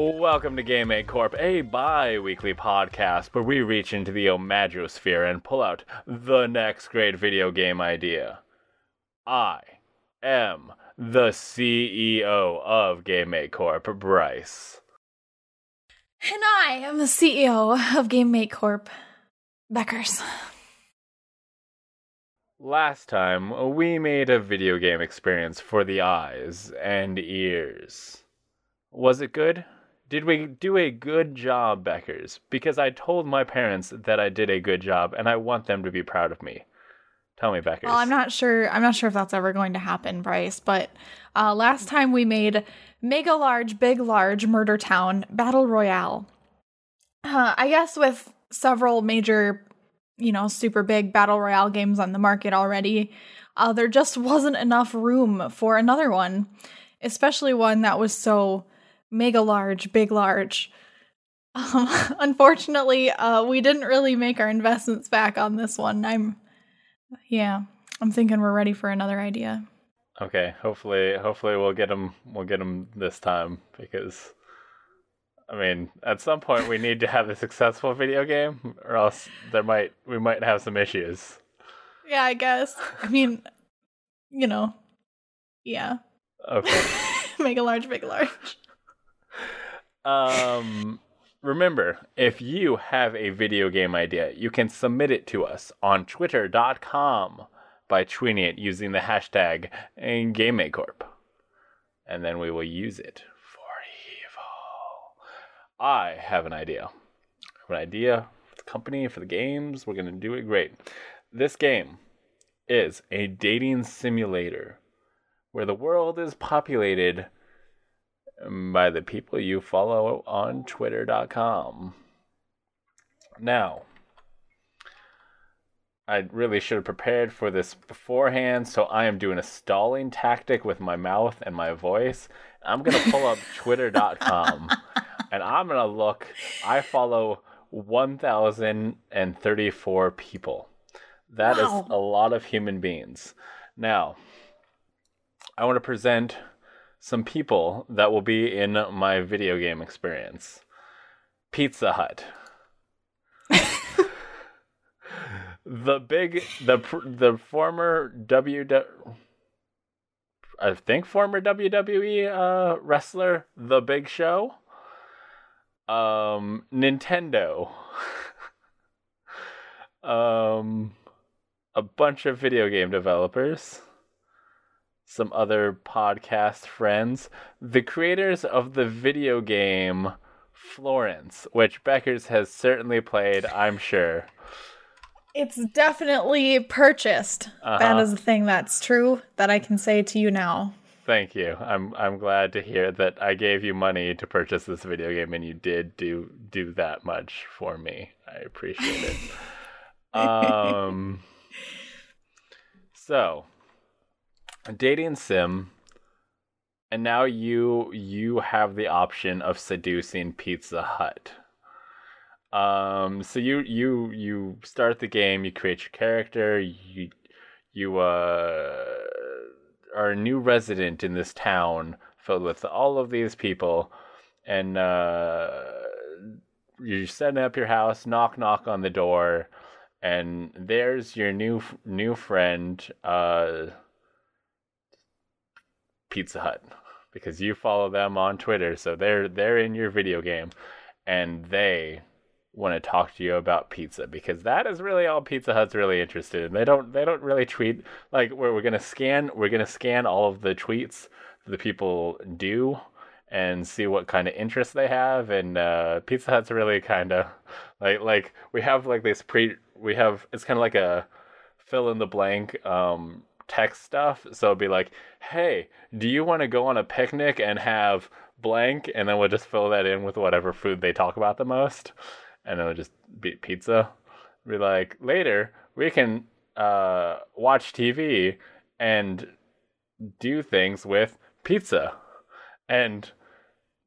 Welcome to Game Make Corp, a bi weekly podcast where we reach into the Omadrosphere and pull out the next great video game idea. I am the CEO of Game Make Corp, Bryce. And I am the CEO of Game Make Corp, Beckers. Last time, we made a video game experience for the eyes and ears. Was it good? Did we do a good job, Beckers? Because I told my parents that I did a good job, and I want them to be proud of me. Tell me, Beckers. Well, I'm not sure. I'm not sure if that's ever going to happen, Bryce. But uh, last time we made Mega Large, Big Large, Murder Town Battle Royale. Uh, I guess with several major, you know, super big battle royale games on the market already, uh, there just wasn't enough room for another one, especially one that was so mega large, big large. Um, unfortunately, uh, we didn't really make our investments back on this one. I'm, yeah, I'm thinking we're ready for another idea. Okay, hopefully, hopefully we'll get them. We'll get them this time because, I mean, at some point we need to have a successful video game, or else there might we might have some issues. Yeah, I guess. I mean, you know, yeah. Okay. Mega Large, big large. Um, remember, if you have a video game idea, you can submit it to us on twitter.com by tweeting it using the hashtag GameMakeCorp. And then we will use it for evil. I have an idea. I have an idea for the company, for the games. We're going to do it great. This game is a dating simulator where the world is populated by the people you follow on twitter.com. Now, I really should have prepared for this beforehand, so I am doing a stalling tactic with my mouth and my voice. I'm going to pull up twitter.com and I'm going to look. I follow 1,034 people. That wow. is a lot of human beings. Now, I want to present some people that will be in my video game experience. Pizza Hut. the big the the former W I think former WWE uh, wrestler, The Big Show. Um, Nintendo. um, a bunch of video game developers some other podcast friends, the creators of the video game Florence, which Beckers has certainly played, I'm sure. It's definitely purchased. Uh-huh. That is a thing that's true that I can say to you now. Thank you. I'm I'm glad to hear that I gave you money to purchase this video game and you did do do that much for me. I appreciate it. um so dating sim and now you you have the option of seducing Pizza Hut. Um, so you you you start the game, you create your character, you you uh, are a new resident in this town filled with all of these people, and uh, you're setting up your house. Knock knock on the door, and there's your new new friend. Uh, Pizza Hut because you follow them on Twitter, so they're they're in your video game, and they want to talk to you about pizza because that is really all Pizza Hut's really interested in. They don't they don't really tweet like where we're gonna scan we're gonna scan all of the tweets the people do and see what kind of interest they have and uh, Pizza Hut's really kind of like like we have like this pre we have it's kind of like a fill in the blank um text stuff. So it'd be like, hey, do you want to go on a picnic and have blank? And then we'll just fill that in with whatever food they talk about the most. And then it'll just be pizza. Be like, later, we can uh, watch TV and do things with pizza. And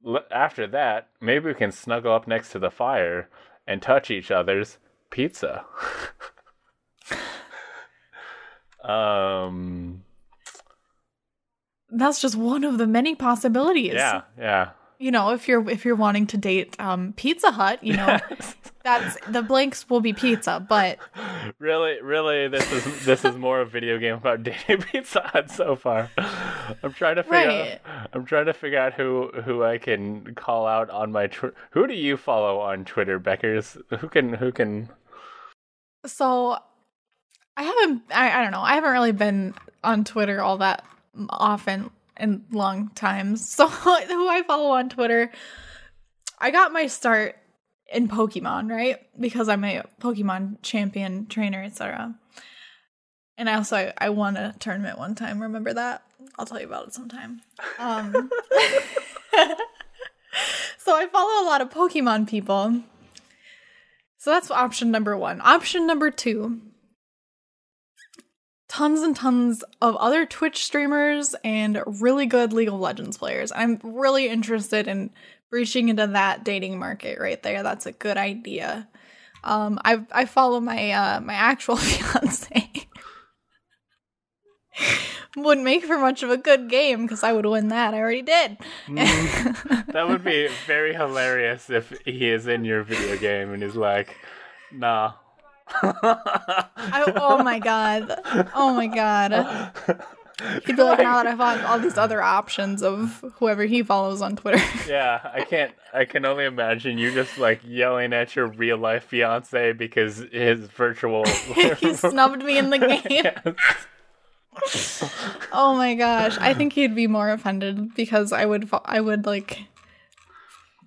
l- after that, maybe we can snuggle up next to the fire and touch each other's pizza. Um, that's just one of the many possibilities. Yeah, yeah. you know, if you're if you're wanting to date um, Pizza Hut, you know, that's the blanks will be pizza. But really, really, this is this is more a video game about dating Pizza Hut so far. I'm trying to figure Right. out. I'm trying to figure out who who I can call out on my. Tw- who do you follow on Twitter, Beckers? Who can who can? so I haven't. I, I don't know. I haven't really been on Twitter all that often in long times. So who I follow on Twitter, I got my start in Pokemon, right? Because I'm a Pokemon champion trainer, etc. And I also I, I won a tournament one time. Remember that? I'll tell you about it sometime. Um, so I follow a lot of Pokemon people. So that's option number one. Option number two tons and tons of other Twitch streamers and really good League of Legends players. I'm really interested in breaching into that dating market right there. That's a good idea. Um, I I follow my uh, my actual fiance. Wouldn't make for much of a good game because I would win that. I already did. That would be very hilarious if he is in your video game and he's like, nah. I, oh my god. Oh my god. He'd be like, now that I found all these other options of whoever he follows on Twitter. Yeah, I can't. I can only imagine you just like yelling at your real life fiance because his virtual. he snubbed me in the game. Yes. Oh my gosh. I think he'd be more offended because I would I would like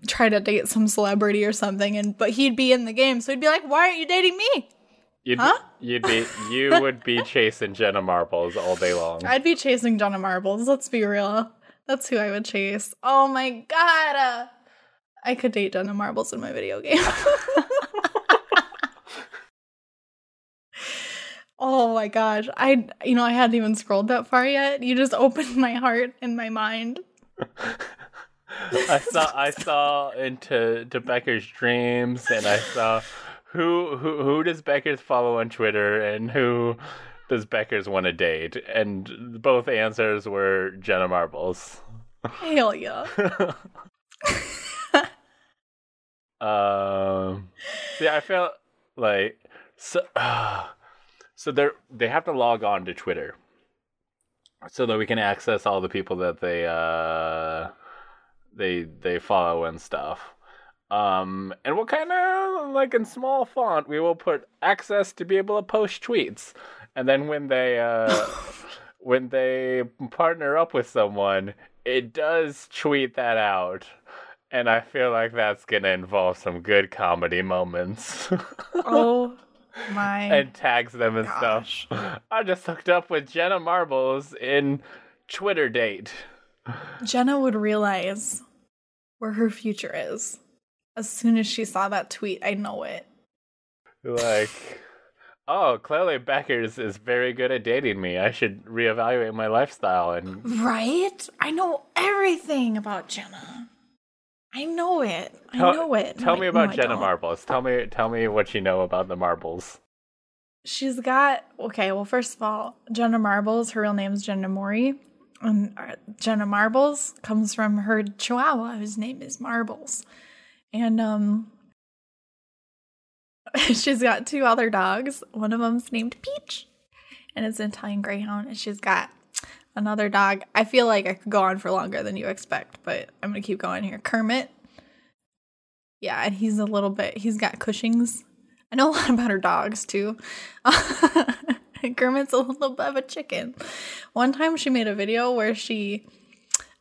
try to date some celebrity or something and but he'd be in the game so he'd be like, "Why aren't you dating me?" You'd, Huh? you'd be you would be chasing Jenna Marbles all day long. I'd be chasing Jenna Marbles. Let's be real. That's who I would chase. Oh my god. Uh, I could date Jenna Marbles in my video game. oh my gosh. I you know, I hadn't even scrolled that far yet. You just opened my heart and my mind. I saw I saw into to Becker's dreams and I saw who who who does Becker's follow on Twitter and who does Becker's want to date and both answers were Jenna Marbles. Hell yeah. Um, yeah, I felt like so. so they are they have to log on to Twitter so that we can access all the people that they uh they they follow and stuff. Um, and we'll kind of like in small font we will put access to be able to post tweets, and then when they uh when they partner up with someone, it does tweet that out. And I feel like that's gonna involve some good comedy moments. Oh my and tags them and Gosh. stuff. I just hooked up with Jenna Marbles in Twitter date. Jenna would realize where her future is. As soon as she saw that tweet, I know it. Like, oh, clearly Beckers is very good at dating me. I should reevaluate my lifestyle and Right? I know everything about Jenna. I know it. I Tell- know it. tell No, me about no, Jenna. Marbles. Tell me, tell me what you know about the marbles. She's got okay. Well, first of all, Jenna Marbles. Her real name is Jenna Mourey, and uh, Jenna Marbles comes from her Chihuahua, whose name is Marbles, and um, she's got two other dogs. One of them's named Peach, and it's an Italian Greyhound, and she's got another dog. I feel like I could go on for longer than you expect, but I'm gonna keep going here. Kermit. Yeah, and he's a little bit. He's got Cushing's. I know a lot about her dogs too. Kermit's a little bit of a chicken. One time she made a video where she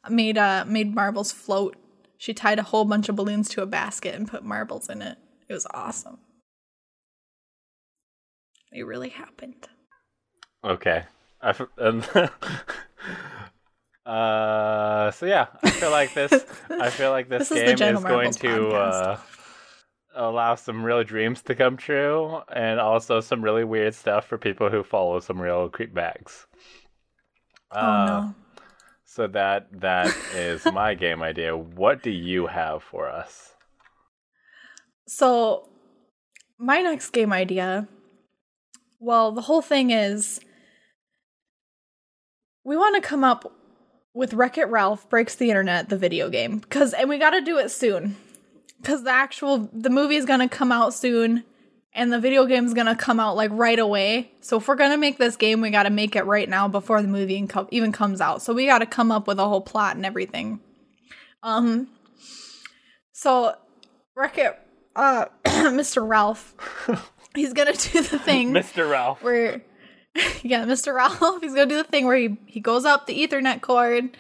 made uh made marbles float. She tied a whole bunch of balloons to a basket and put marbles in it. It was awesome. It really happened. Okay. I um, uh, so yeah, I feel like this. I feel like this, This game Jenna is going to allow some real dreams to come true, and also some really weird stuff for people who follow some real creep bags. oh Uh, no. So that that is my game idea. What do you have for us? So, my next game idea well, the whole thing is we want to come up with Wreck It Ralph breaks the internet, the video game. Cause and we gotta do it soon. Cause the actual the movie is gonna come out soon and the video game is gonna come out like right away. So if we're gonna make this game, we gotta make it right now before the movie even comes out. So we gotta come up with a whole plot and everything. Um. So Wreck It, uh, Mr. Ralph, he's gonna do the thing, Mr. Ralph. Where, yeah, Mr. Ralph, he's gonna do the thing where he he goes up the Ethernet cord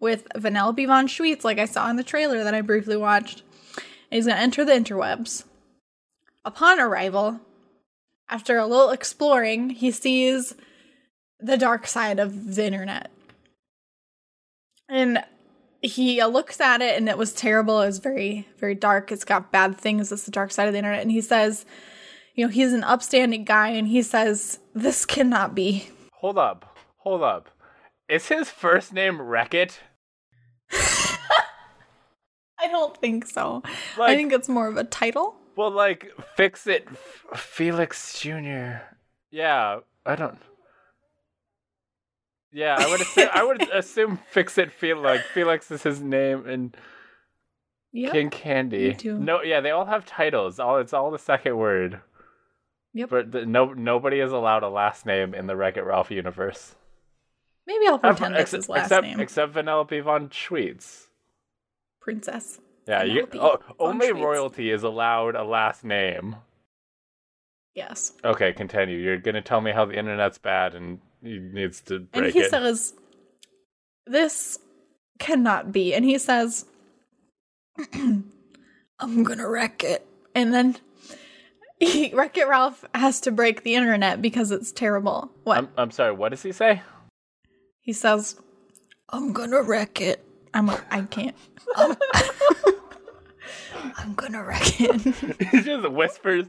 with Vanellope von Schweetz, like I saw in the trailer that I briefly watched. He's gonna enter the interwebs Upon arrival, after a little exploring, he sees the dark side of the internet. And he looks at it and it was terrible. It was very, very dark. It's got bad things. It's the dark side of the internet. And he says, you know, he's an upstanding guy and he says, this cannot be. Hold up. Hold up. Is his first name Wreck-It? I don't think so. Like, I think it's more of a title. Well, like fix it, F- Felix Jr. Yeah, I don't. Yeah, I would assume I would assume fix it feel like Felix is his name and yep, King Candy. No, yeah, they all have titles. All it's all the second word. Yep. But the, no, nobody is allowed a last name in the Wreck It Ralph universe. Maybe I'll pretend uh, this is last except, name. Except Vanellope von Schweetz. Princess. Yeah, you, oh, only royalty is allowed a last name. Yes. Okay, continue. You're gonna tell me how the internet's bad and he needs to break And he it. says, "This cannot be." And he says, "I'm gonna wreck it." And then he, Wreck It Ralph has to break the internet because it's terrible. What? I'm, I'm sorry. What does he say? He says, "I'm gonna wreck it." I'm like, I can't. I'm gonna wreck it. he just whispers,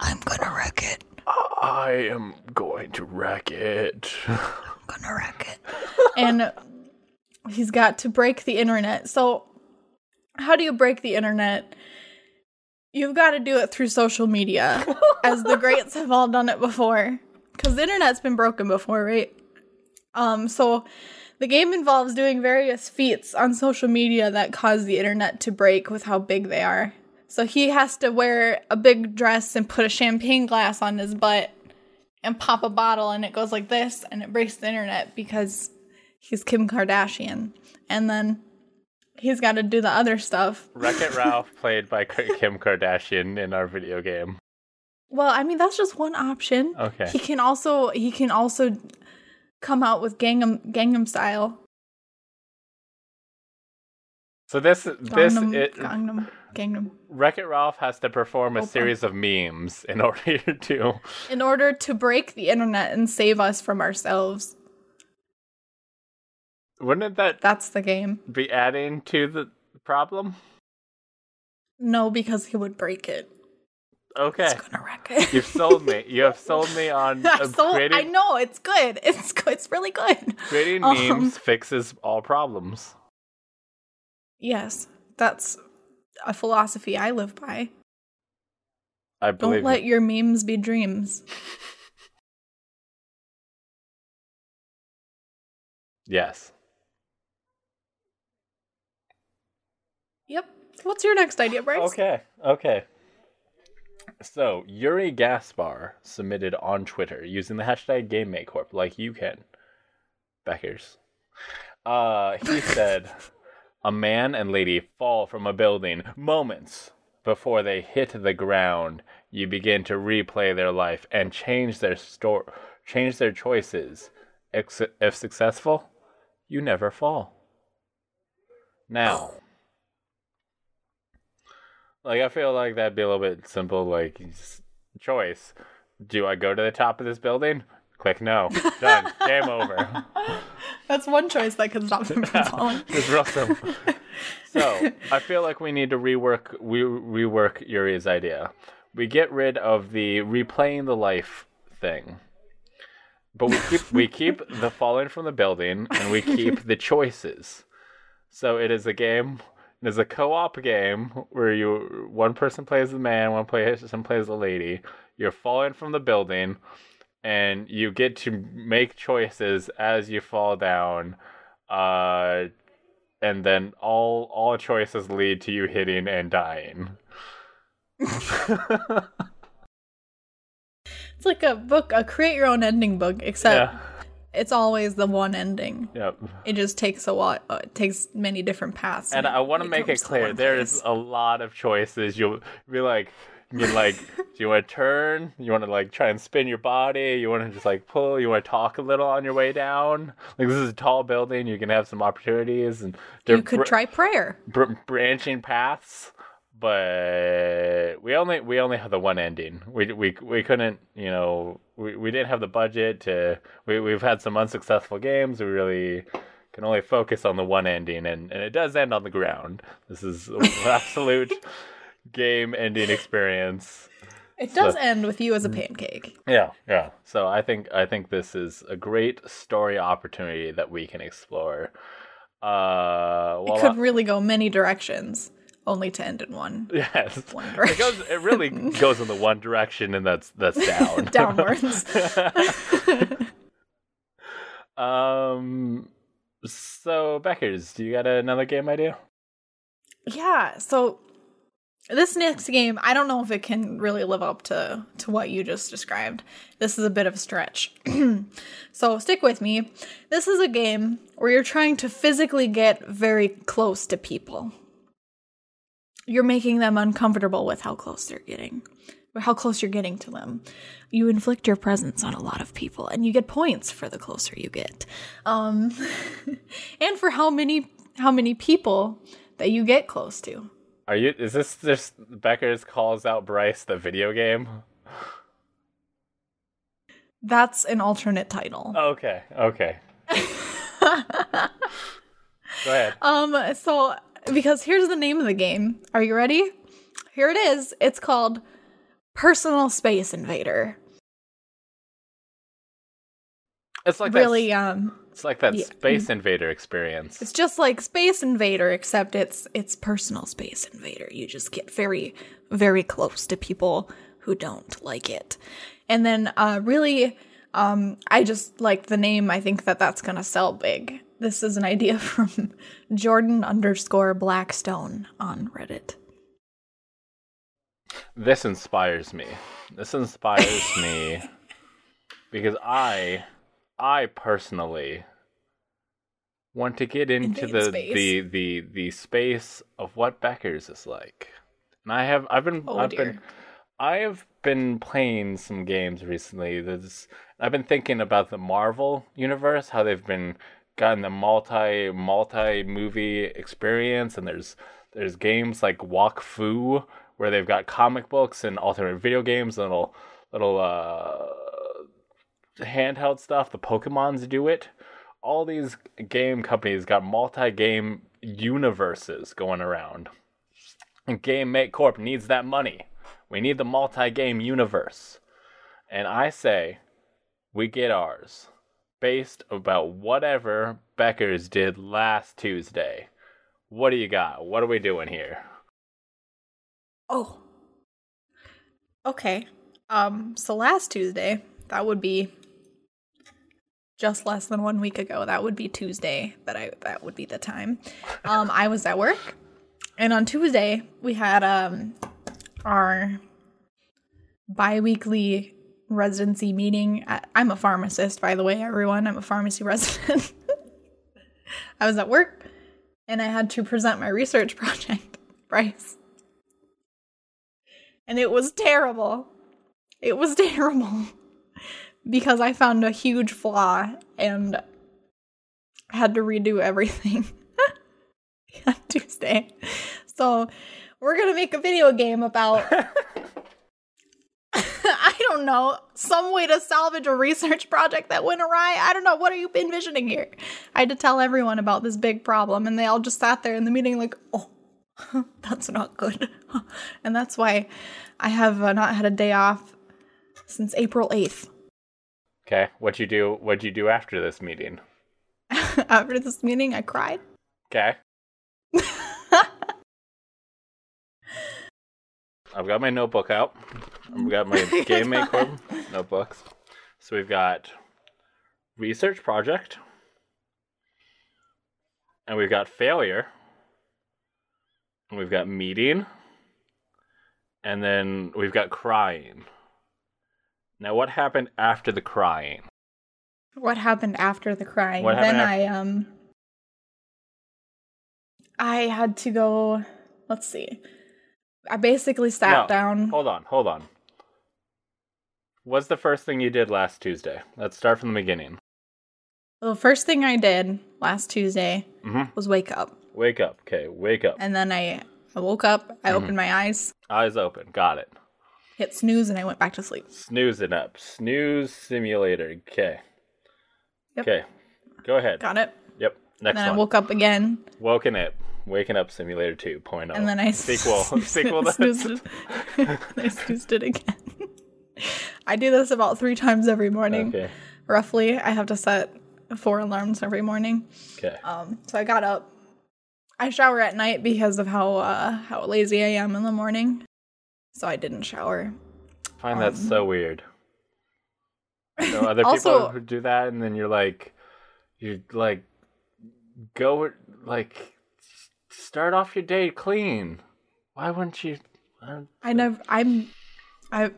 I'm gonna wreck it. I am going to wreck it. I'm gonna wreck it. and he's got to break the internet. So, how do you break the internet? You've got to do it through social media, as the greats have all done it before. Because the internet's been broken before, right? Um, so the game involves doing various feats on social media that cause the internet to break with how big they are. So he has to wear a big dress and put a champagne glass on his butt and pop a bottle and it goes like this and it breaks the internet because he's Kim Kardashian. And then he's got to do the other stuff. Wreck It Ralph played by Kim Kardashian in our video game. Well, I mean that's just one option. Okay. He can also he can also come out with Gangnam Gangnam Style. So this Gangnam, this it, Gangnam Gangnam. Wreck It Ralph has to perform a Opa. series of memes in order to in order to break the internet and save us from ourselves. Wouldn't that That's the game. Be adding to the problem? No, because he would break it. Okay. It's gonna wreck it. You've sold me. You have sold me on uh, sold, creating. I know it's good. It's good. It's really good. Creating um, memes fixes all problems. Yes, that's a philosophy I live by. I believe. Don't let you. your memes be dreams. Yes. Yep. What's your next idea, Bryce? Okay. Okay. So Yuri Gaspar submitted on Twitter using the hashtag GameMakeCorp, like you can, Beckers. Uh, he said, "A man and lady fall from a building moments before they hit the ground. You begin to replay their life and change their store, change their choices. If successful, you never fall." Now, like I feel like that'd be a little bit simple. Like choice: Do I go to the top of this building? Click no. Done. Game over. That's one choice that could stop them from falling. it's real simple. So I feel like we need to rework we rework Yuri's idea. We get rid of the replaying the life thing. But we keep we keep the falling from the building and we keep the choices. So it is a game it's a co-op game where you one person plays the man, one person plays the lady. You're falling from the building, and you get to make choices as you fall down. Uh, and then all all choices lead to you hitting and dying. It's like a book, a create your own ending book, except yeah. It's always the one ending. Yep. It just takes a lot. Uh, it takes many different paths. And I want to make it clear there's a lot of choices. You'll be like, you like, do you want to turn? You want to like try and spin your body? You want to just like pull? You want to talk a little on your way down? Like this is a tall building. You can have some opportunities and You could br- try prayer. br- branching paths. But we only we only have the one ending. We we we couldn't you know we, we didn't have the budget to. We we've had some unsuccessful games. We really can only focus on the one ending, and, and it does end on the ground. This is an absolute game ending experience. It does end with you as a pancake. Yeah, yeah. So I think I think this is a great story opportunity that we can explore. Uh, It could really go many directions, only to end in one. yes, One it goes. It really goes in the one direction, and that's that's down. Downwards. um. So Beckers, do you got another game idea? yeah. So this next game, I don't know if it can really live up to to what you just described. This is a bit of a stretch. so stick with me. This is a game where you're trying to physically get very close to people. You're making them uncomfortable with how close they're getting. Or how close you're getting to them. You inflict your presence on a lot of people and you get points for the closer you get. Um and for how many how many people that you get close to. Are you? Is this just Beckers calls out Bryce the video game? That's an alternate title. Okay. Okay. Go ahead. Um, so because here's the name of the game. Are you ready? Here it is. It's called Personal Space Invader. It's like really, That, um, it's like that yeah. Space Invader experience. it's just like Space Invader, except it's it's personal Space Invader. You just get very, very close to people who don't like it, and then uh, really, um, I just like the name. I think that that's gonna sell big. This is an idea from Jordan underscore Blackstone on Reddit. This inspires me. This inspires me because I I personally want to get into the, the the the space of what Becker's is like. And I have I've been Oh, I've dear. been I have been playing some games recently. There's I've been thinking about the Marvel universe, how they've been gotten the multi multi movie experience, and there's there's games like Walk Fu where they've got comic books and alternate video games, and little little uh, handheld stuff. The Pokemon's do it. All these game companies got multi game universes going around. And Game Make Corp needs that money. We need the multi game universe. And I say we get ours based about whatever Beckers did last Tuesday. What do you got? What are we doing here? Oh. Okay. Um, so last Tuesday, that would be just less than one week ago. That would be Tuesday that I that would be the time. Um, I was at work. And on Tuesday, we had um our bi-weekly residency meeting. At, I'm a pharmacist, by the way, everyone. I'm a pharmacy resident. I was at work and I had to present my research project, Bryce and it was terrible. It was terrible because I found a huge flaw and had to redo everything on Tuesday. So we're gonna make a video game about I don't know some way to salvage a research project that went awry. I don't know what are you envisioning here. I had to tell everyone about this big problem, and they all just sat there in the meeting like, oh that's not good. and that's why I have uh, not had a day off since April 8th. Okay, what you do? What'd you do after this meeting? After this meeting, I cried. Okay, I've got my notebook out. I've got my Game Make Corp notebooks. So we've got research project, and we've got failure, and we've got meeting, and then we've got crying. Now, what happened after the crying? What happened after the crying? Then af- I um I had to go let's see. I basically sat No, down. Hold on, hold on. What's the first thing you did last Tuesday? Let's start from the beginning. The first thing I did last Tuesday hmm was wake up. Wake up. Okay, wake up. And then I I woke up, I Mhm. opened my eyes, Eyes open. Got it. hit snooze and I went back to sleep. Snoozing up. Snooze simulator. Okay. Yep. Okay. Go ahead. Got it. Yep. Next And then I one. woke up again Woken it. Waking up simulator 2.0. and then I sequel. sequel. I snoozed it again. I do this about three times every morning. Okay. roughly. I have to set four alarms every morning. Okay. Um, so I got up. I shower at night because of how uh, how lazy I am in the morning. So I didn't shower. I find that um, so weird. I know other Also- people who do that, and then you're like, you're like, go like, start off your day clean. Why wouldn't you? I I never. I'm. I.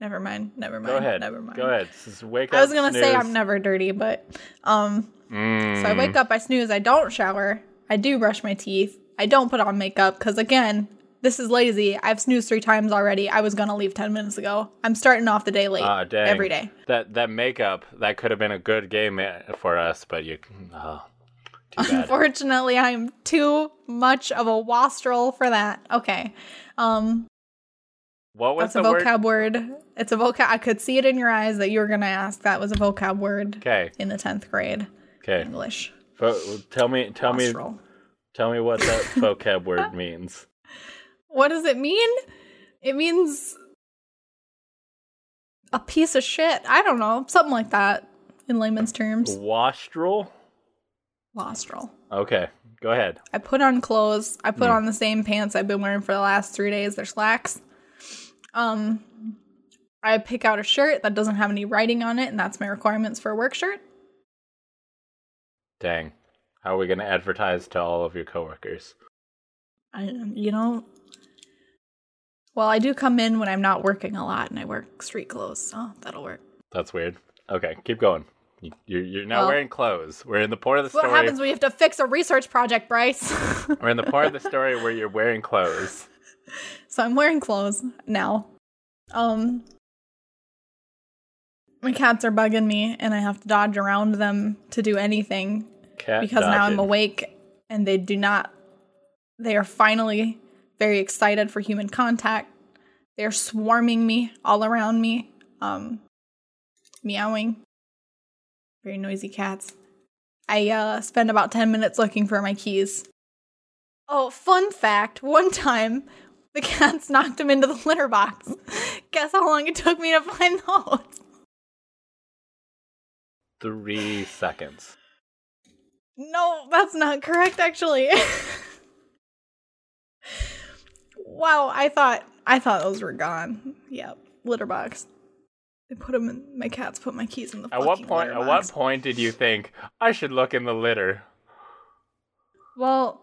Never mind. Never mind. Go ahead. Never mind. Go ahead. Just wake up. I was gonna say. I'm never dirty, but um. Mm. So I wake up. I snooze. I don't shower. I do brush my teeth. I don't put on makeup because again, this is lazy. I've snoozed three times already. I was gonna leave ten minutes ago. I'm starting off the day late dang. every day. That that makeup that could have been a good game eh, for us, but you. Oh. Unfortunately, I am too much of a wastrel for that. Okay. Um what was that's a the word? vocab word. It's a vocab I could see it in your eyes that you were gonna ask. That was a vocab word Okay. in the tenth grade Okay. English. Vo- tell me. Tell me. Tell me what that vocab word means. What does it mean? It means a piece of shit. I don't know. Something like that in layman's terms. Wastrel. Wastrel. Okay. Go ahead. I put on clothes. I put Mm. on the same pants I've been wearing for the last three days. They're slacks. Um, I pick out a shirt that doesn't have any writing on it, and that's my requirements for a work shirt. Dang. How are we going to advertise to all of your coworkers? I, you know, well, I do come in when I'm not working a lot, and I wear street clothes, so that'll work. That's weird. Okay, keep going. You- You're, you're not Well- wearing clothes. We're in the part of the story. What happens when you have to fix a research project, Bryce? We're in the part of the story where you're wearing clothes. so I'm wearing clothes now. Um, my cats are bugging me, and I have to dodge around them to do anything Cat because now I'm awake and they do not they are finally very excited for human contact. They're swarming me all around me, um meowing. Very noisy cats. I uh spend about 10 minutes looking for my keys. Oh, fun fact, one time the cats knocked them into the litter box. Guess how long it took me to find those? Three seconds. No, that's not correct actually. wow, I thought I thought those were gone. Yep, litter box. They put them in my cats put my keys in the At what point? At what point did you think I should look in the litter? Well,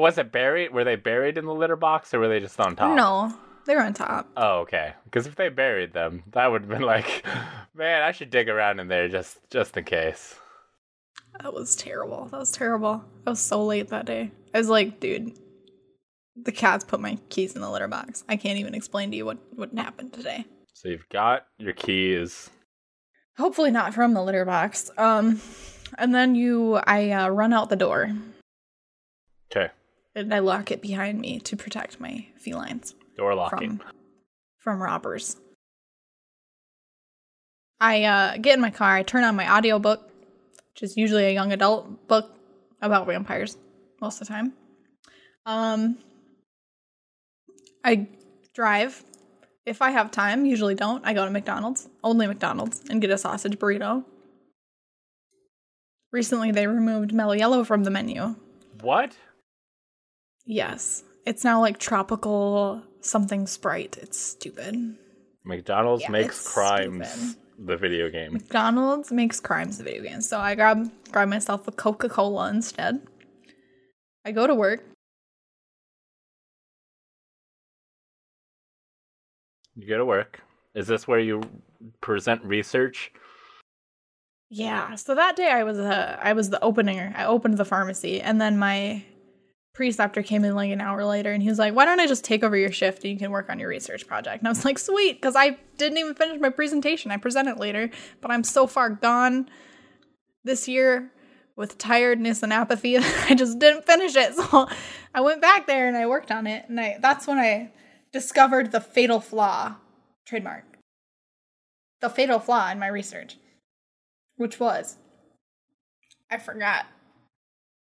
was it buried? Were they buried in the litter box, or were they just on top? no. They were on top. Oh, okay. Because if they buried them, that would have been like, man, I should dig around in there just just in case. That was terrible. That was terrible. I was so late that day. I was like, dude, the cats put my keys in the litter box. I can't even explain to you what, what happened today. So you've got your keys. Hopefully not from the litter box. Um, and then you, I uh, run out the door Okay. And I lock it behind me to protect my felines Door locking. from from robbers. I uh, get in my car. I turn on my audiobook, which is usually a young adult book about vampires most of the time. Um, I drive if I have time. Usually don't. I go to McDonald's, only McDonald's, and get a sausage burrito. Recently, they removed Mellow Yellow from the menu. What? Yes, it's now like tropical something Sprite. It's stupid. McDonald's Yeah, makes crimes stupid. the video game. McDonald's makes crimes the video game. So I grab grab myself a Coca Cola instead. I go to work. You go to work. Is this where you present research? Yeah. So that day I was uh, I was the opener. I opened the pharmacy, and then my preceptor came in like an hour later, and he was like, "Why don't I just take over your shift and you can work on your research project?" And I was like, "Sweet," because I didn't even finish my presentation. I present it later, but I'm so far gone this year with tiredness and apathy that I just didn't finish it. So I went back there and I worked on it, and I that's when I discovered the fatal flaw trademark. The fatal flaw in my research which was I forgot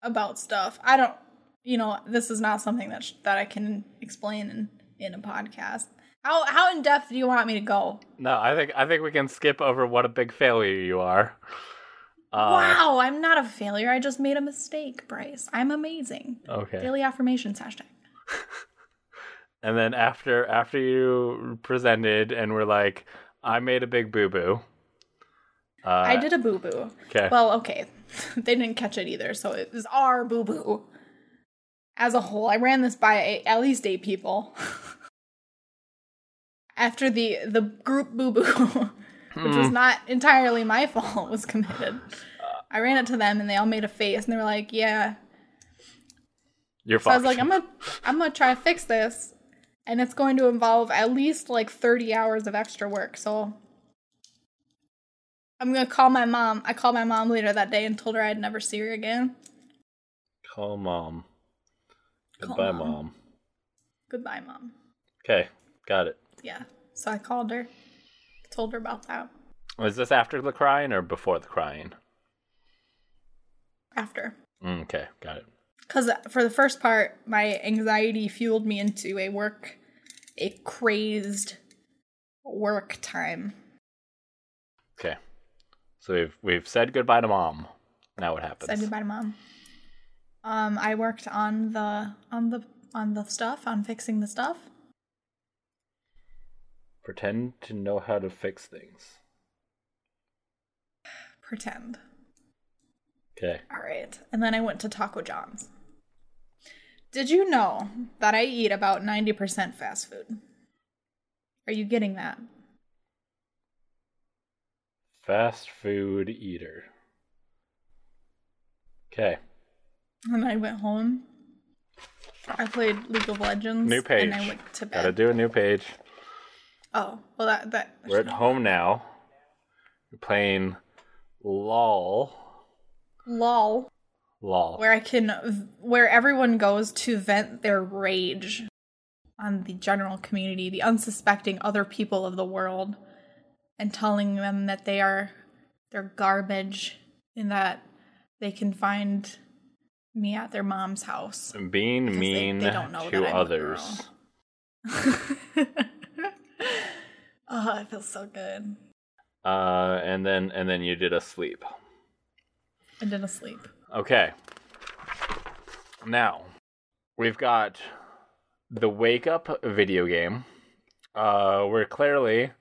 about stuff. I don't, you know, this is not something that sh- that I can explain in in a podcast. How how in depth do you want me to go? No, I think I think we can skip over what a big failure you are. Uh, wow, I'm not a failure. I just made a mistake, Bryce. I'm amazing. Okay. Daily affirmations hashtag. And then after after you presented and were like, I made a big boo boo. Uh, I did a boo boo. Okay. Well, okay. they didn't catch it either, so it was our boo boo. As a whole, I ran this by at least eight people. After the the group boo boo, which was hmm. not entirely my fault, was committed. I ran it to them, and they all made a face, and they were like, "Yeah." You're So I was like, "I'm gonna, I'm gonna try to fix this, and it's going to involve at least like 30 hours of extra work." So I'm gonna call my mom. I called my mom later that day and told her I'd never see her again. Call mom. Goodbye, mom. mom. Goodbye, mom. Okay, got it. Yeah. So I called her, told her about that Was this after the crying or before the crying? after. Mm, okay, got it. Because for the first part, my anxiety fueled me into a work, a crazed work time. Okay. So we've we've said goodbye to mom. Now what happens? Said goodbye to mom. Um, I worked on the on the on the stuff on fixing the stuff. Pretend to know how to fix things. Pretend. Okay. All right. And then I went to Taco John's. Did you know that I eat about 90% fast food? Are you getting that? Fast food eater. Okay. And I went home. I played League of Legends. New page. And I went to bed. Gotta do a new page. Oh, well, that. that We're at home now. We're playing LOL. LOL. LOL. Where I can. Where everyone goes to vent their rage on the general community, the unsuspecting other people of the world, and telling them that they are. They're garbage and that they can find me at their mom's house. Being they- mean they don't know to that I'm a others. oh, it feels so good. Uh, and then and then you did a sleep. I did a sleep. Okay. Now, we've got the wake up video game. Uh where clearly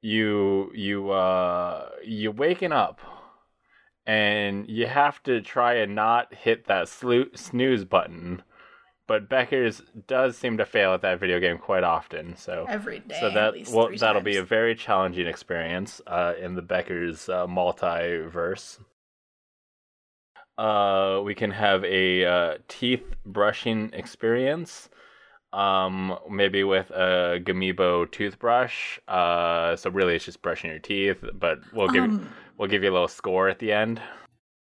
you you uh you waking up and you have to try and not hit that slu- snooze button. But Becker's does seem to fail at that video game quite often. So Every day. so at that well, that'll be a very challenging experience uh, in the Becker's uh, multiverse. Uh, we can have a uh, teeth brushing experience, um, maybe with a Gamibo toothbrush. Uh, so really, it's just brushing your teeth, but we'll give Um, we'll give you a little score at the end.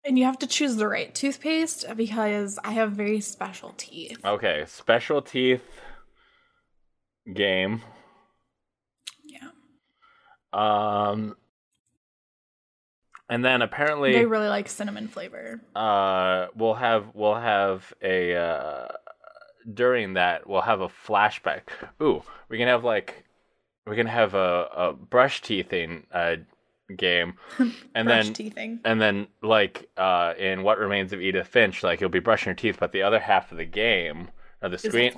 And you have to choose the right toothpaste because I have very special teeth. Okay, special teeth game. Yeah. Um, and then apparently They really like cinnamon flavor. uh we'll have we'll have a uh during that we'll have a flashback ooh we can have like we can have a, a brush teething uh game and then teething. and then like uh in what remains of edith finch like you'll be brushing your teeth but the other half of the game or the screen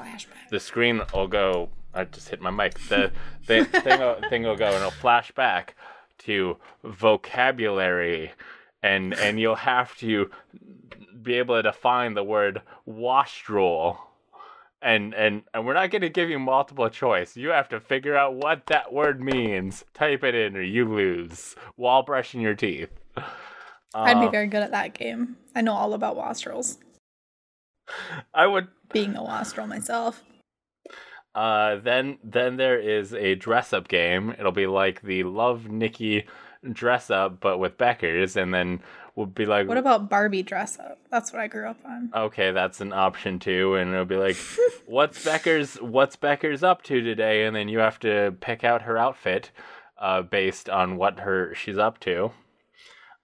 the screen will go. I just hit my mic. The thing thing will, thing will go and it'll flash back to vocabulary and and you'll have to be able to define the word wash wastrel and and and we're not going to give you multiple choice you have to figure out what that word means type it in or you lose while brushing your teeth I'd be Uh, very good at that game. I know all about wastrels. i would Being a wastrel myself. Uh, then then there is a dress up game. It'll be like the Love Nikki dress up, but with Beckers, and then we'll be like, What about Barbie dress up? That's what I grew up on. okay, that's an option too, and it'll be like, what's Becker's what's Becker's up to today, and then you have to pick out her outfit, uh, based on what her she's up to.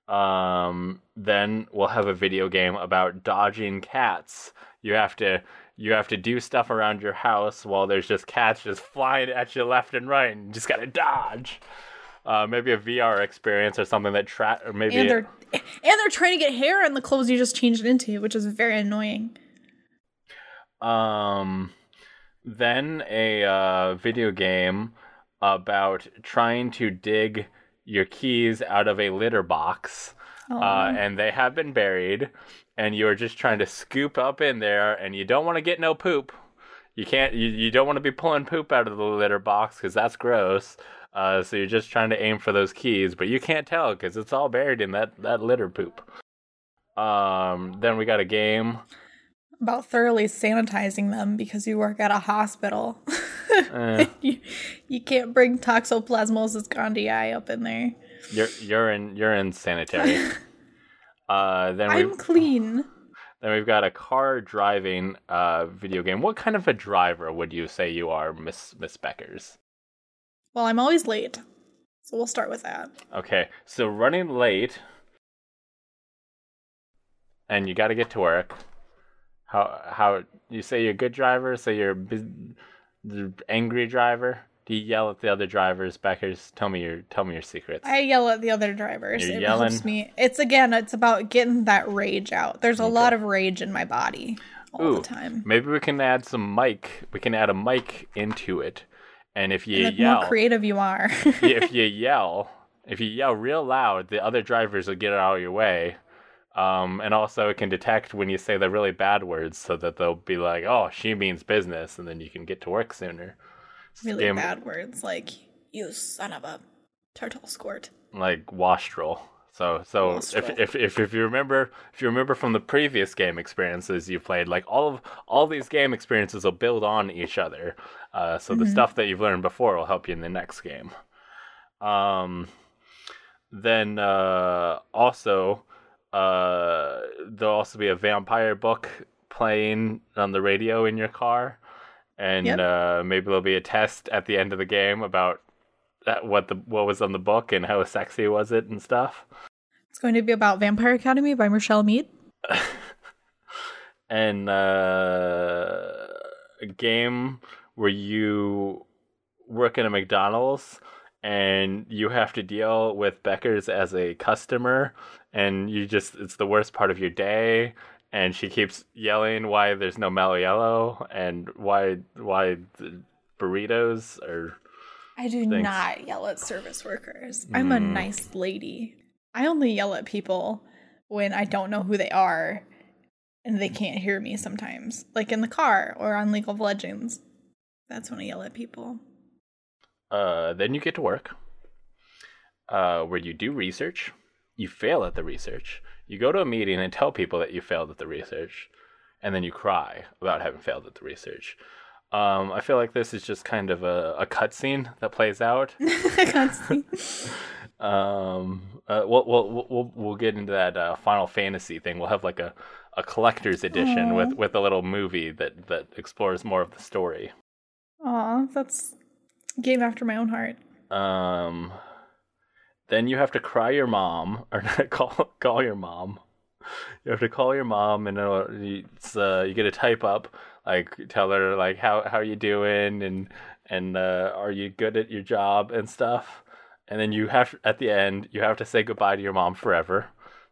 Um, then we'll have a video game about dodging cats. You have to you have to do stuff around your house while there's just cats just flying at you left and right, and you just gotta dodge. Uh, maybe a VR experience or something that tra- or maybe And they're and they're trying to get hair in the clothes you just changed it into, which is very annoying. Um, then a uh, video game about trying to dig your keys out of a litter box, uh, and they have been buried, and you are just trying to scoop up in there, and you don't want to get no poop. You can't. You, you don't want to be pulling poop out of the litter box because that's gross. Uh, so you're just trying to aim for those keys, but you can't tell because it's all buried in that that litter poop. Um, then we got a game. About thoroughly sanitizing them because you work at a hospital. Eh. you, you can't bring toxoplasmosis gondii up in there. You're you're in you're in sanitary. uh, then I'm clean. then we've got a car driving uh video game. What kind of a driver would you say you are, Miss Miss Beckers? Well, I'm always late. So we'll start with that. Okay, so running late, and you got to get to work. How how you say you're a good driver? So you're the angry driver. Do you yell at the other drivers, Beckers? Tell me your tell me your secrets. I yell at the other drivers. You're it yelling? helps me. It's again, it's about getting that rage out. There's a lot of rage in my body all Ooh, the time. Maybe we can add some mic. We can add a mic into it, and if you And the yell, more creative you are. if you yell, if you yell real loud, the other drivers will get out of your way. Um, and also, it can detect when you say the really bad words, so that they'll be like, "Oh, she means business," and then you can get to work sooner. It's really bad words like "you son of a turtle squirt." like wastrel. So, so if, if if if you remember, if you remember from the previous game experiences you played, like all of all these game experiences will build on each other. Uh, so the stuff that you've learned before will help you in the next game. Um, then uh, also uh, there'll also be a vampire book playing on the radio in your car, and Yep. uh, maybe there'll be a test at the end of the game about what the what was on the book and how sexy was it and stuff. It's going to be about Vampire Academy by Richelle Mead. and uh, a game where you work in a McDonald's and you have to deal with Becker's as a customer, and you just it's the worst part of your day. And she keeps yelling why there's no Mello Yello and why why burritos are I do Thanks. not yell at service workers. I'm a Mm. nice lady. I only yell at people when I don't know who they are and they can't hear me sometimes, like in the car or on League of Legends. That's when I yell at people. Uh, then you get to work, uh, where you do research. You fail at the research. You go to a meeting and tell people that you failed at the research, and then you cry about having failed at the research. Um, I feel like this is just kind of a, a cutscene that plays out. Constantly. Um, uh, we'll, we'll we'll we'll get into that uh, Final Fantasy thing. We'll have like a, a collector's edition Aw. with with a little movie that that explores more of the story. Aw, that's game after my own heart. Um, then you have to cry your mom or call call your mom. You have to call your mom and it's, uh, you get a type up like tell her like how how are you doing and and uh, are you good at your job and stuff. And then you have at the end you have to say goodbye to your mom forever.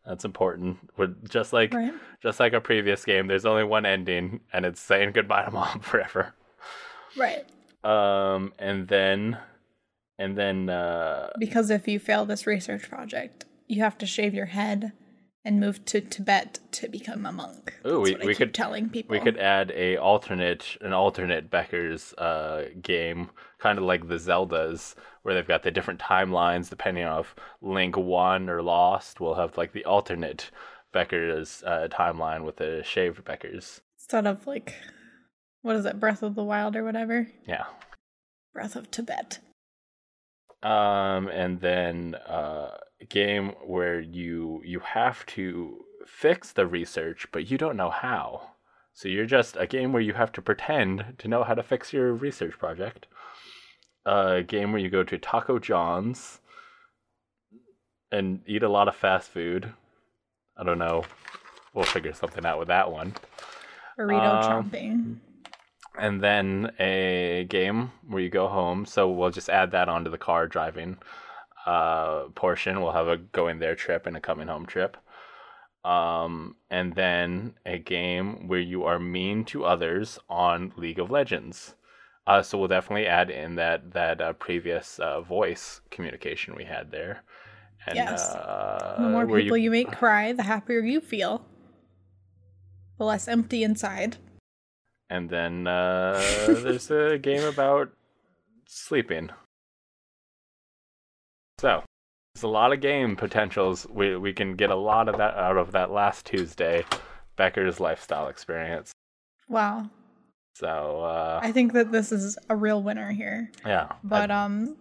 That's important. With just like Right. just like a previous game, there's only one ending, and it's saying goodbye to mom forever. Right. Um, and then And then uh Because if you fail this research project, you have to shave your head and move to Tibet to become a monk. Ooh, That's we- we could- telling people. we could add a alternate an alternate Becker's uh game, kind of like the Zeldas, where they've got the different timelines depending on if Link won or lost. We'll have like the alternate Becker's uh, timeline with the shaved Beckers. instead of like what is it, Breath of the Wild or whatever? Yeah. Breath of Tibet. um and then uh game where you you have to fix the research but you don't know how. So you're just a game where you have to pretend to know how to fix your research project. A game where you go to taco john's and eat a lot of fast food. I don't know. We'll figure something out with that one. Burrito Um, chomping. and then a game where you go home. So we'll just add that onto the car driving uh, portion. We'll have a going there trip and a coming home trip. Um, and then a game where you are mean to others on League of Legends. Uh, so we'll definitely add in that that uh, previous uh, voice communication we had there. And, Yes. Uh, The more people you make cry, the happier you feel. The less empty inside. And then uh, there's a game about sleeping. There's a lot of game potentials. We we can get a lot of that out of that last Tuesday, Becker's lifestyle experience. Wow. So uh, I think that this is a real winner here. yeah, But um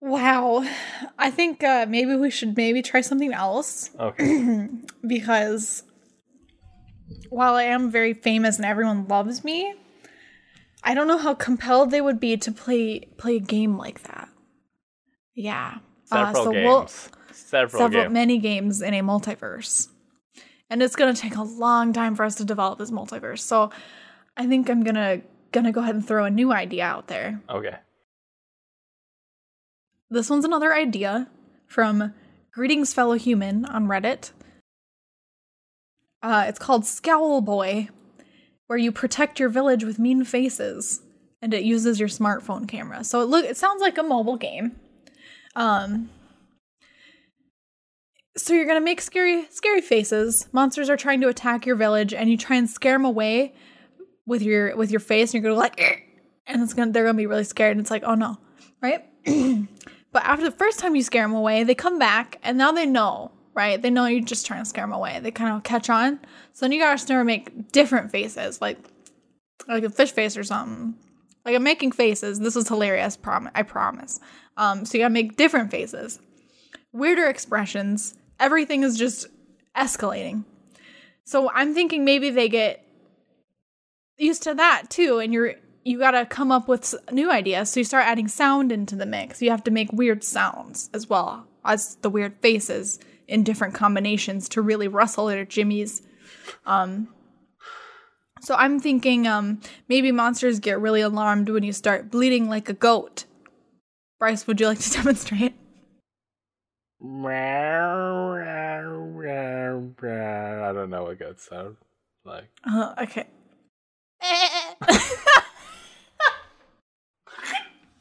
Wow. I think uh maybe we should maybe try something else okay. because while I am very famous and everyone loves me, I don't know how compelled they would be to play play a game like that. Yeah. Uh, so games. we'll- Several, several games. many games in a multiverse. And it's gonna take a long time for us to develop this multiverse. So I think I'm gonna gonna go ahead and throw a new idea out there. Okay. This one's another idea from Greetings Fellow Human on Reddit. Uh, it's called Scowl Boy, where you protect your village with mean faces, and it uses your smartphone camera. So it look it sounds like a mobile game. Um, so you're gonna make scary scary faces. Monsters are trying to attack your village, and you try and scare them away with your with your face, and you're gonna like, "Eh," and it's gonna they're gonna be really scared, and it's like, oh no, right? But after the first time you scare them away, they come back and now they know, right? They know you're just trying to scare them away. They kind of catch on. So then you gotta start to make different faces, like like a fish face or something. Like I'm making faces. This is hilarious. Prom- I promise. Um, so you gotta make different faces, weirder expressions. Everything is just escalating. So I'm thinking maybe they get used to that too, and you're you gotta come up with new ideas. So you start adding sound into the mix. You have to make weird sounds as well as the weird faces in different combinations to really rustle their jimmies. Um, so I'm thinking um, maybe monsters get really alarmed when you start bleeding like a goat. Bryce, would you like to demonstrate? I don't know what goats sound like. Uh, okay.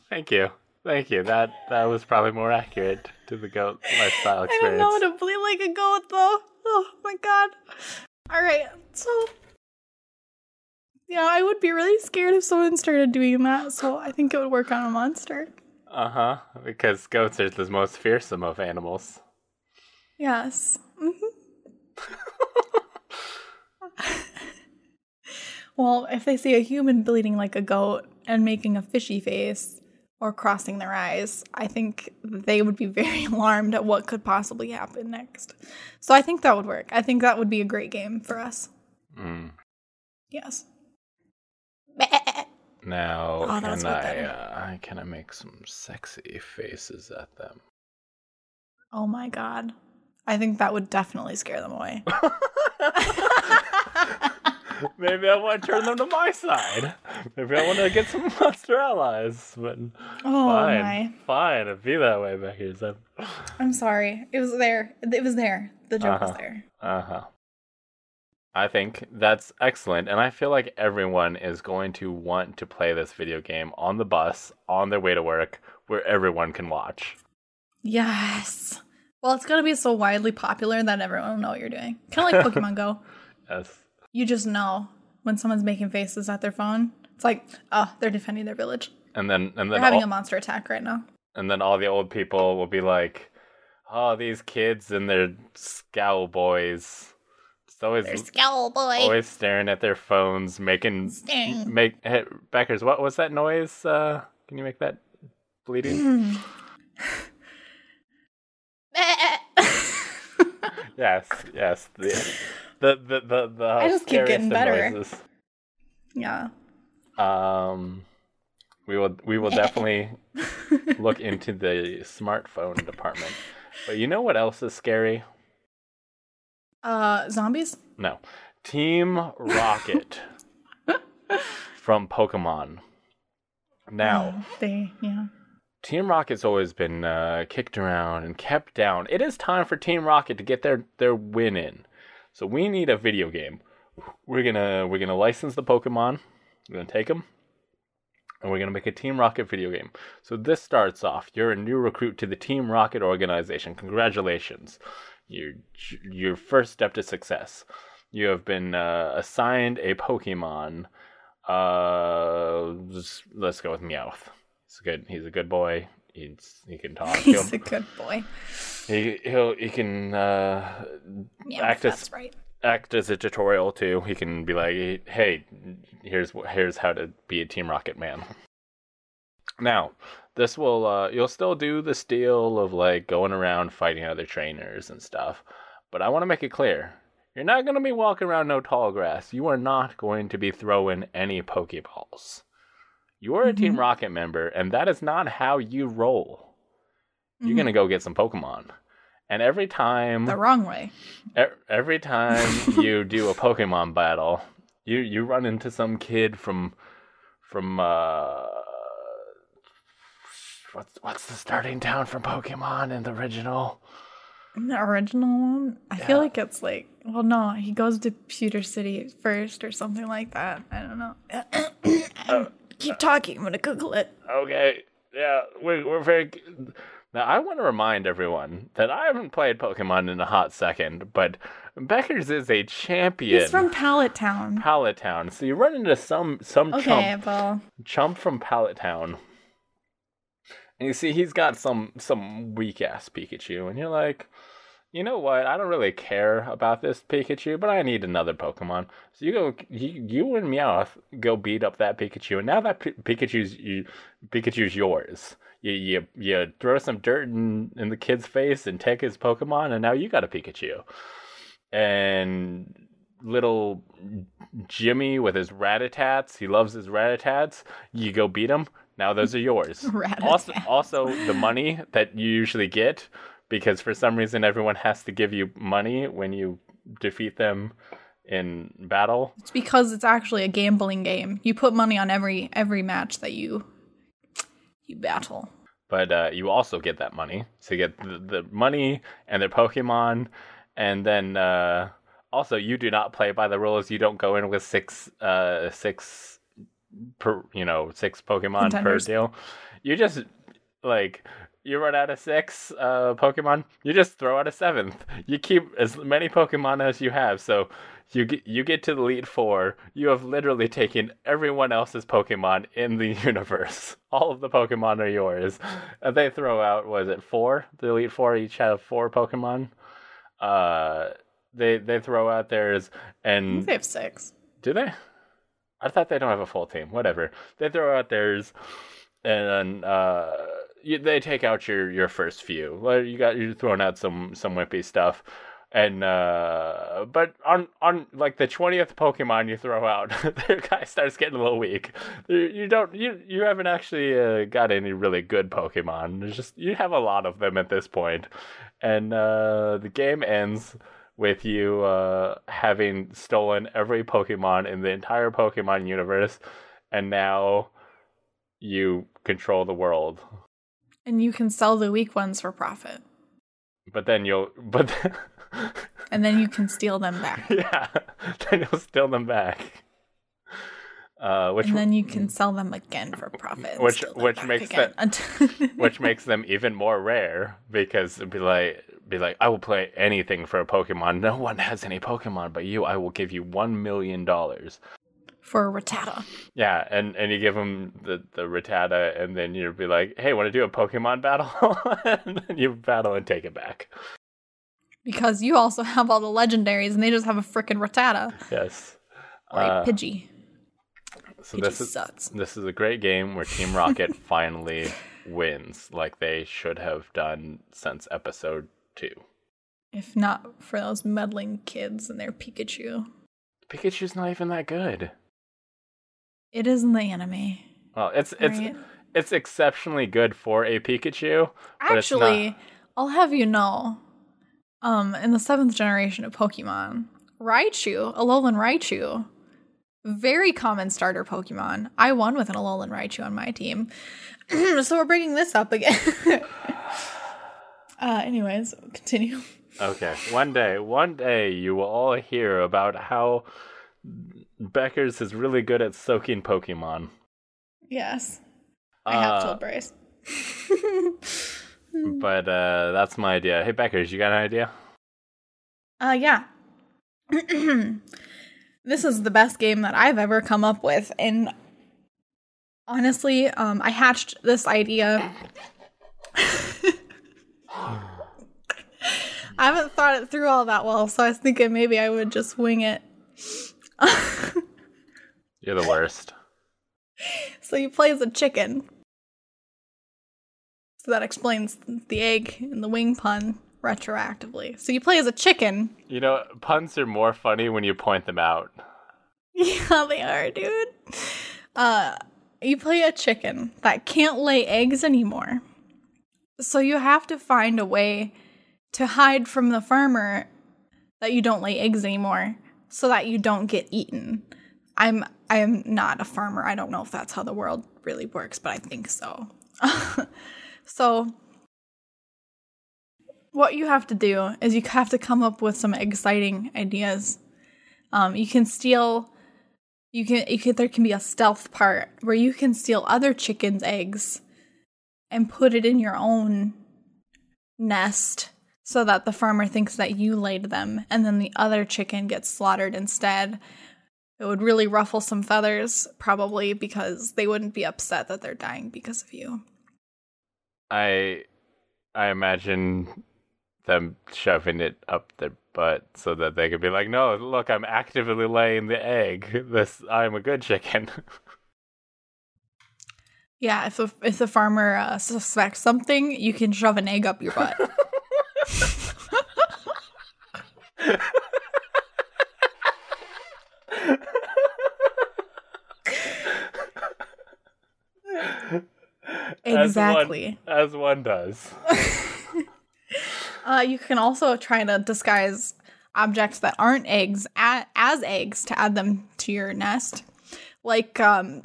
Thank you. Thank you. That that was probably more accurate to the goat lifestyle experience. I don't know how to bleed like a goat though. Oh my god. All right, so yeah, I would be really scared if someone started doing that. So I think it would work on a monster. Uh huh. Because goats are the most fearsome of animals. Yes. hmm well, if they see a human bleeding like a goat and making a fishy face or crossing their eyes, I think they would be very alarmed at what could possibly happen next. So I think that would work. I think that would be a great game for us. Mm. Yes. Now, Oh, can I, uh, can I make some sexy faces at them? Oh my god. I think that would definitely scare them away. Maybe I want to turn them to my side. Maybe I want to get some monster allies. But Oh fine, my. fine, it'd be that way, Becky. So, I'm sorry. It was there. It was there. The joke was Uh-huh. there. uh huh. I think that's excellent, and I feel like everyone is going to want to play this video game on the bus, on their way to work, where everyone can watch. Yes. Well, it's gonna be so widely popular that everyone will know what you're doing. Kind of like Pokemon Go. Yes. You just know when someone's making faces at their phone. It's like, oh, they're defending their village. And then and then They're having all, a monster attack right now. and then all the old people will be like, "Oh, these kids and their scowl boys." It's always They're scowl boy. always staring at their phones, making Staring. make hey, Beckers. What was that noise? Uh, can you make that bleeding? yes, yes. The the the the, the I just keep getting better. noises. yeah. Um, we will we will definitely look into the smartphone department. But you know what else is scary? Uh, zombies. No, Team Rocket from Pokemon. Now, Oh, they yeah. Team Rocket's always been uh, kicked around and kept down. It is time for Team Rocket to get their their win in. So we need a video game. We're gonna we're gonna license the Pokemon. We're gonna take them, and we're gonna make a Team Rocket video game. So this starts off. You're a new recruit to the Team Rocket organization. Congratulations. Your your first step to success. You have been uh, assigned a Pokemon. Uh, let's go with Meowth. He's good. He's a good boy. He's he can talk. He'll, He's a good boy. he he'll he can uh, Yeah, Act as- right. act as a tutorial too. He can be like, "Hey, here's here's how to be a Team Rocket man." Now, this will uh, you'll still do the steal of like going around fighting other trainers and stuff, but I want to make it clear: you're not going to be walking around no tall grass. You are not going to be throwing any Pokeballs. You are a Team Mhm. Rocket member, and that is not how you roll. You're gonna go get some Pokemon, and every time the wrong way. E- Every time you do a Pokemon battle, you you run into some kid from from uh what's what's the starting town from Pokemon in the original? In The original one, I feel like it's like, well, no, he goes to Pewter City first or something like that. I don't know. Keep talking. I'm gonna Google it. Okay, yeah, we're we're very. Now I want to remind everyone that I haven't played Pokemon in a hot second, but Becker's is a champion. He's from Pallet Town. Pallet Town, so you run into some some Okay, chump well, chump from Pallet Town. And you see he's got some some weak ass Pikachu, and you're like, you know what? I don't really care about this Pikachu, but I need another Pokemon. So you go, you, you and Meowth go beat up that Pikachu, and now that P- Pikachu's you, Pikachu's yours. You you you throw some dirt in in the kid's face and take his Pokemon, and now you got a Pikachu. And little Jimmy with his Rattatas, he loves his Rattatas. You go beat him. Now those are yours. also, also the money that you usually get because for some reason everyone has to give you money when you defeat them in battle. it's because it's actually a gambling game. You put money on every every match that you you battle. But uh, you also get that money. So you get the, the money and their Pokemon. And then uh, also, you do not play by the rules. You don't go in with six, uh, six, per, you know, six Pokemon Contenders. per deal. You just like you run out of six uh, Pokemon. You just throw out a seventh. You keep as many Pokemon as you have. So you get you get to the Elite Four. You have literally taken everyone else's Pokemon in the universe. All of the Pokemon are yours. And they throw out was it four? The Elite Four each have four Pokemon. Uh, they they throw out theirs and they have six. do they? I thought they don't have a full team. Whatever. They throw out theirs, and uh, you, they take out your your first few. You got you're throwing out some some wimpy stuff, and uh, but on on like the twentieth Pokemon you throw out, the guy starts getting a little weak. You, you don't you you haven't actually uh, got any really good Pokemon. Just you have a lot of them at this point, and uh, the game ends with you uh, having stolen every Pokemon in the entire Pokemon universe, and now you control the world. And you can sell the weak ones for profit. But then you'll, but and then you can steal them back. yeah, then you'll steal them back. Uh, which and then you can sell them again for profit. Which- which makes. Unt- which makes them even more rare because it'd be like be like I will play anything for a Pokemon. No one has any Pokemon but you. I will give you one million dollars. For a Rattata. Yeah, and and you give them the the Rattata, and then you'd be like, "Hey, want to do a Pokemon battle?" and then you battle and take it back. Because you also have all the legendaries and they just have a freaking Rattata. Yes. Like Uh, Pidgey. so Pidgey this is sucks. this is a great game where Team Rocket finally wins, like they should have done since episode two. If not for those meddling kids and their Pikachu. Pikachu's not even that good. It is in the anime. Well, it's it's right? it's exceptionally good for a Pikachu. it's Actually, I'll have you know, um, in the seventh generation of Pokemon, Raichu, Alolan Raichu, very common starter Pokemon. I won with an Alolan Raichu on my team, so we're bringing this up again. uh, anyways, continue. Okay, one day, one day you will all hear about how Beckers is really good at soaking Pokemon. Yes, I have Uh, told Bryce. But uh, that's my idea. Hey, Beckers, you got an idea? Uh, yeah. this is the best game that I've ever come up with, and honestly, um, I hatched this idea. I haven't thought it through all that well, so I was thinking maybe I would just wing it. You're the worst. so you play as a chicken. So that explains the egg and the wing pun retroactively. So you play as a chicken. You know, puns are more funny when you point them out. Yeah, they are, dude. Uh, you play a chicken that can't lay eggs anymore. So you have to find a way to hide from the farmer that you don't lay eggs anymore so that you don't get eaten. I'm I'm not a farmer. I don't know if that's how the world really works, but I think so. so what you have to do is you have to come up with some exciting ideas. Um, you can steal you can you can there can be a stealth part where you can steal other chickens' eggs and put it in your own nest so that the farmer thinks that you laid them and then the other chicken gets slaughtered instead. It would really ruffle some feathers, probably because they wouldn't be upset that they're dying because of you. I I imagine them shoving it up their butt so that they could be like, "No, look, I'm actively laying the egg. This I'm a good chicken." Yeah, if a, if the farmer uh, suspects something, you can shove an egg up your butt. exactly. as one, as one does. Uh, you can also try to disguise objects that aren't eggs a- as eggs to add them to your nest. Like um,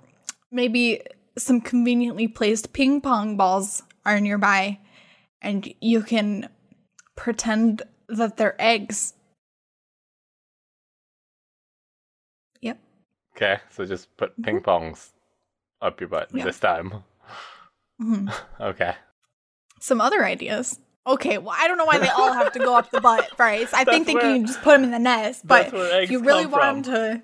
maybe some conveniently placed ping pong balls are nearby, and you can pretend that they're eggs. Yep. Okay, so just put ping pongs up your butt Mm-hmm. This time. Mhm. Okay. Some other ideas. Okay, well, I don't know why they all have to go up the butt, Bryce. I think they where- can just put them in the nest. But if you really want them to,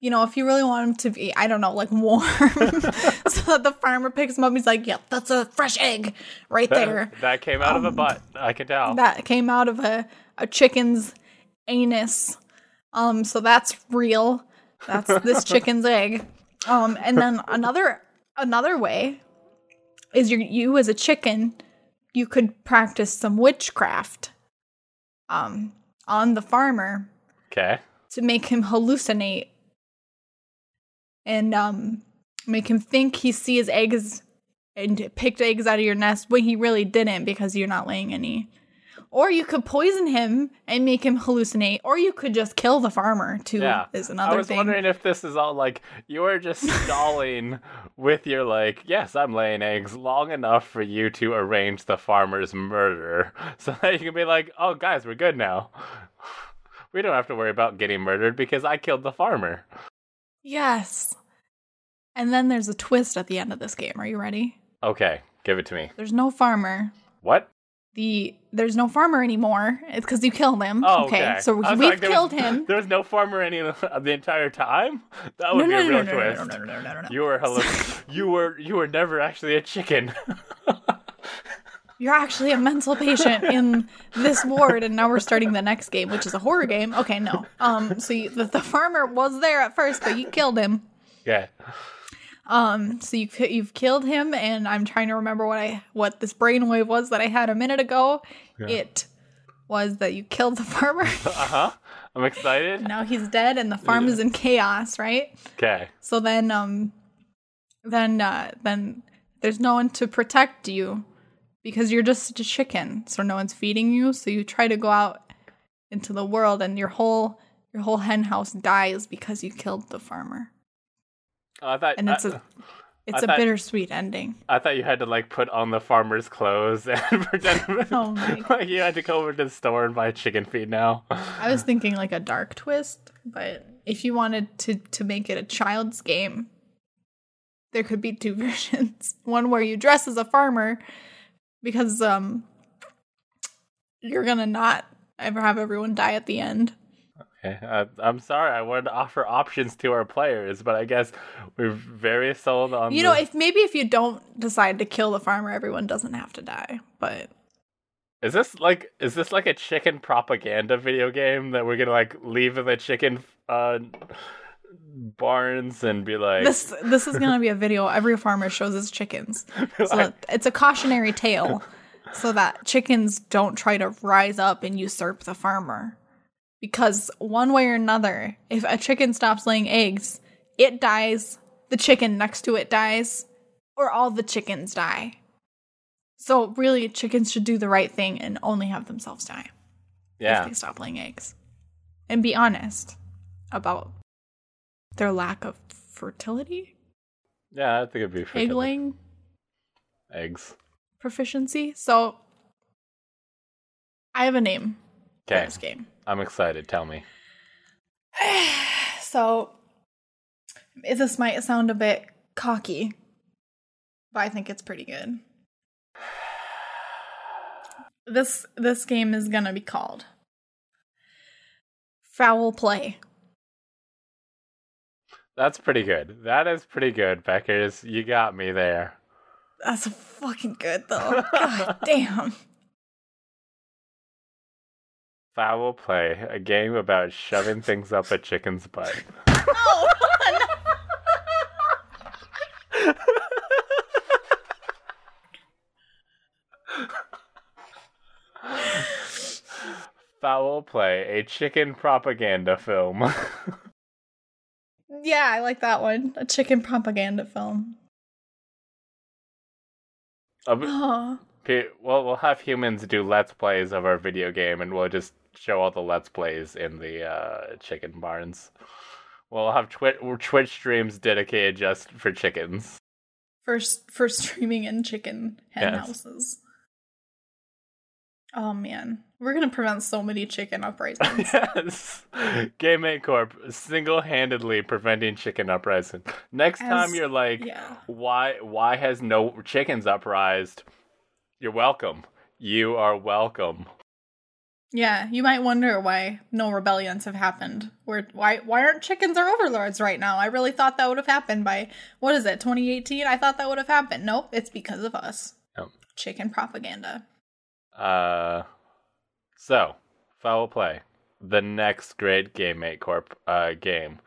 you know, if you really want them to be, I don't know, like warm, so that the farmer picks them up, he's like, "Yep, that's a fresh egg right there." That, that came out of a butt. I can tell. Um, That came out of a a chicken's anus. Um, so that's real. That's this chicken's egg. Um, and then another another way is you you as a chicken, you could practice some witchcraft um on the farmer okay. to make him hallucinate and um make him think he sees eggs and picked eggs out of your nest when he really didn't because you're not laying any. Or you could poison him and make him hallucinate, or you could just kill the farmer too. Yeah. Is another. I was thing. wondering if this is all like you are just stalling with your like, yes, I'm laying eggs long enough for you to arrange the farmer's murder, so that you can be like, oh, guys, we're good now. We don't have to worry about getting murdered because I killed the farmer. Yes. And then there's a twist at the end of this game. Are you ready? Okay, give it to me. There's no farmer. What? The there's no farmer anymore. It's because you killed him. Oh, okay. So we've like, killed was, him. There was no farmer any of the entire time. That would no, be a no, real no, no, twist. no, no, no, no, no, no. You were hello. you were you were never actually a chicken. You're actually a mental patient in this ward, and now we're starting the next game, which is a horror game. Okay, no. Um, so you, the, the farmer was there at first, but you killed him. yeah. Um, so you you've killed him, and I'm trying to remember what I what this brainwave was that I had a minute ago. It was that you killed the farmer. Uh huh. I'm excited. now he's dead, and the farm is in chaos, right? Okay. So then, um, then uh, then there's no one to protect you because you're just a chicken, so no one's feeding you. So you try to go out into the world, and your whole your whole hen house dies because you killed the farmer, oh, I thought. and it's I, a it's a thought- bittersweet ending. I thought you had to like put on the farmer's clothes and pretend Oh like you had to go over to the store and buy chicken feed now. I was thinking like a dark twist, but if you wanted to to make it a child's game, there could be two versions. One where you dress as a farmer because um you're going to not ever have everyone die at the end. Okay, I, I'm sorry. I wanted to offer options to our players, but I guess we're very sold on. You know, the- if maybe if you don't decide to kill the farmer, everyone doesn't have to die. But is this like is this like a chicken propaganda video game that we're gonna like leave in the chicken uh, barns and be like, this this is going to be a video every farmer shows his chickens. So like- it's a cautionary tale so that chickens don't try to rise up and usurp the farmer. Because one way or another, if a chicken stops laying eggs, it dies, the chicken next to it dies, or all the chickens die. So really chickens should do the right thing and only have themselves die if they stop laying eggs. And be honest about their lack of fertility, yeah, I think it'd be egg fertility. laying eggs. proficiency. So I have a name for Okay, this game. I'm excited. Tell me. so this might sound a bit cocky, but I think it's pretty good. This this game is gonna be called Foul Play. That's pretty good. That is pretty good, Beckers. You got me there. That's fucking good though. God damn. Foul play, a game about shoving things up a chicken's butt. No. Foul play, a chicken propaganda film. Yeah, I like that one. A chicken propaganda film. Bit- Oh. Pe- well, we'll have humans do let's plays of our video game, and we'll just show all the let's plays in the uh, chicken barns. We'll have Twitch Twitch streams dedicated just for chickens. For s- for streaming in chicken hen Yes. houses. Oh man, we're gonna prevent so many chicken uprisings. yes, Game Corp single-handedly preventing chicken uprising. Next time you're like, yeah. why why has no chickens uprised? You're welcome. You are welcome. Yeah, you might wonder why no rebellions have happened. Where why why aren't chickens our overlords right now? I really thought that would have happened by what is it, 2018? I thought that would have happened. Nope, it's because of us. Oh. Chicken propaganda. Uh, so foul play, the next great Game Make Corp uh, game.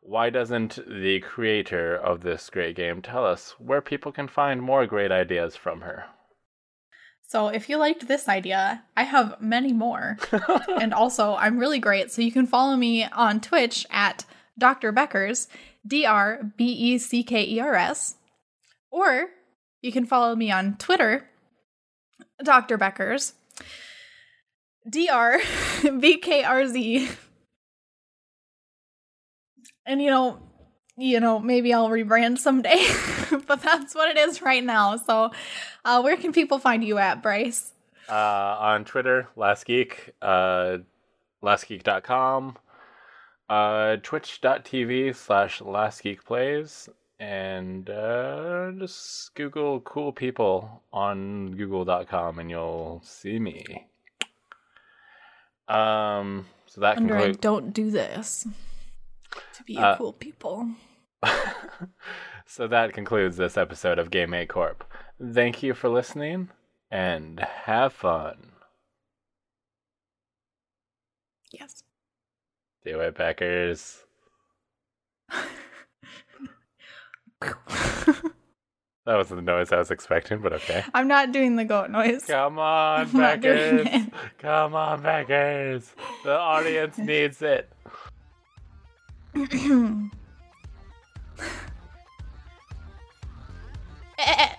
Why doesn't the creator of this great game tell us where people can find more great ideas from her? So if you liked this idea, I have many more. and also, I'm really great. So you can follow me on Twitch at Dr. Beckers, D R B E C K E R S. Or you can follow me on Twitter, Dr. Beckers, D R B K R Z. And you know, you know, maybe I'll rebrand someday, but that's what it is right now. So, uh, where can people find you at, Bryce? Uh, on Twitter, Last Geek. Uh, lastgeek.com, uh, twitch.tv slash lastgeekplays, and uh, just Google cool people on google.com and you'll see me. Um, so that Under concludes. don't do this to be Uh, cool people. so that concludes this episode of Game Make Corp. Thank you for listening and have fun. Yes. Do it, Beckers. That wasn't the noise I was expecting, but okay. I'm not doing the goat noise. Come on, I'm not doing Beckers. it. Come on, Beckers. The audience needs it. Eh,